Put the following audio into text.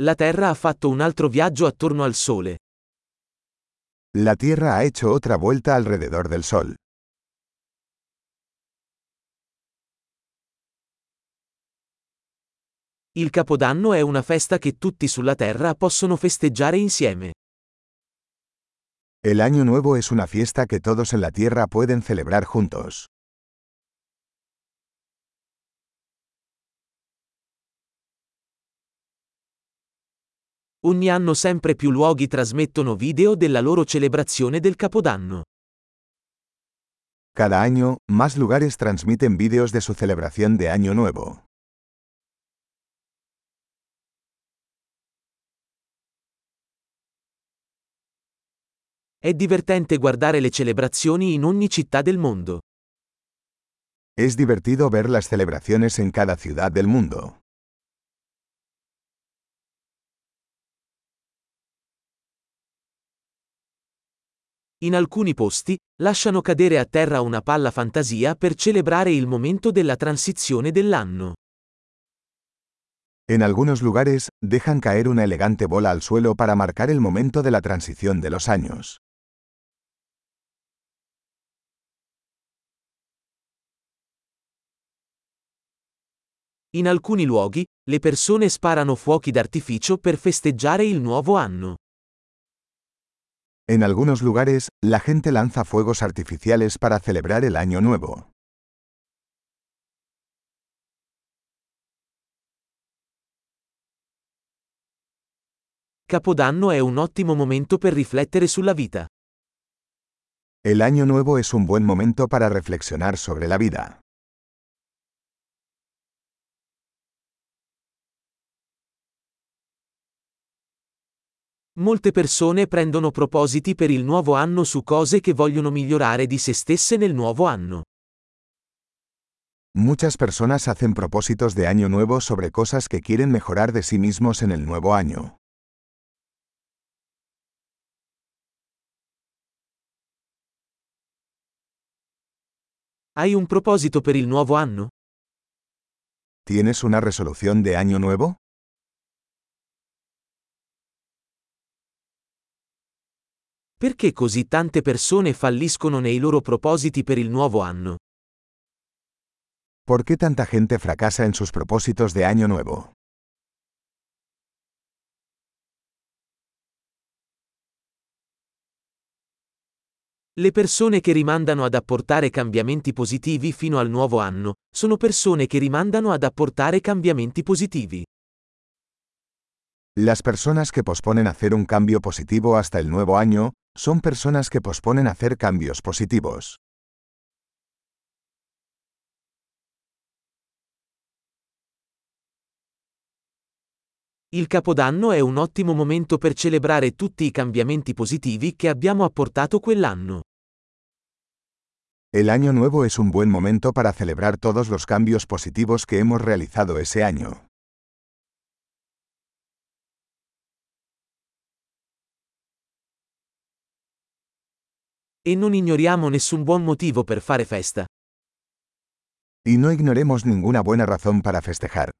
La Terra ha fatto un altro viaggio attorno al Sole. La Tierra ha hecho otra vuelta alrededor del Sol. Il Capodanno è una festa che tutti sulla Terra possono festeggiare insieme. El Año Nuevo es una fiesta que todos en la Tierra pueden celebrar juntos. Ogni anno sempre più luoghi trasmettono video della loro celebrazione del Capodanno. Cada año, más lugares transmiten vídeos de su celebración de Año Nuevo. È divertente guardare le celebrazioni in ogni città del mondo. Es divertido ver las celebraciones en cada ciudad del mundo. In alcuni posti, lasciano cadere a terra una palla fantasia per celebrare il momento della transizione dell'anno. En algunos lugares, dejan caer una elegante bola al suelo para marcar el momento de la transición de los años. In alcuni luoghi, le persone sparano fuochi d'artificio per festeggiare il nuovo anno. En algunos lugares, la gente lanza fuegos artificiales para celebrar el Año Nuevo. Capodanno è un ottimo momento per riflettere sulla vita. El Año Nuevo es un buen momento para reflexionar sobre la vida. Molte persone prendono propositi per il nuovo anno su cose che vogliono migliorare di se stesse nel nuovo anno. Muchas personas hacen propósitos de Año Nuevo sobre cosas que quieren mejorar de sí mismos en el nuevo año. Hai un proposito per il nuovo anno? ¿Tienes una resolución de Año Nuevo? Perché così tante persone falliscono nei loro propositi per il nuovo anno? ¿Por qué tanta gente fracasa en sus propósitos de Año Nuevo? Le persone che rimandano ad apportare cambiamenti positivi fino al nuovo anno, sono persone che rimandano ad apportare cambiamenti positivi. Las personas que posponen hacer un cambio positivo hasta el nuevo año, son personas que posponen hacer cambios positivos. Il Capodanno è un ottimo momento per celebrare tutti i cambiamenti positivi che abbiamo apportato quell'anno. El Año Nuevo es un buen momento para celebrar todos los cambios positivos que hemos realizado ese año. E non ignoriamo nessun buon motivo per fare festa. Y no ignoremos ninguna buena razón para festejar.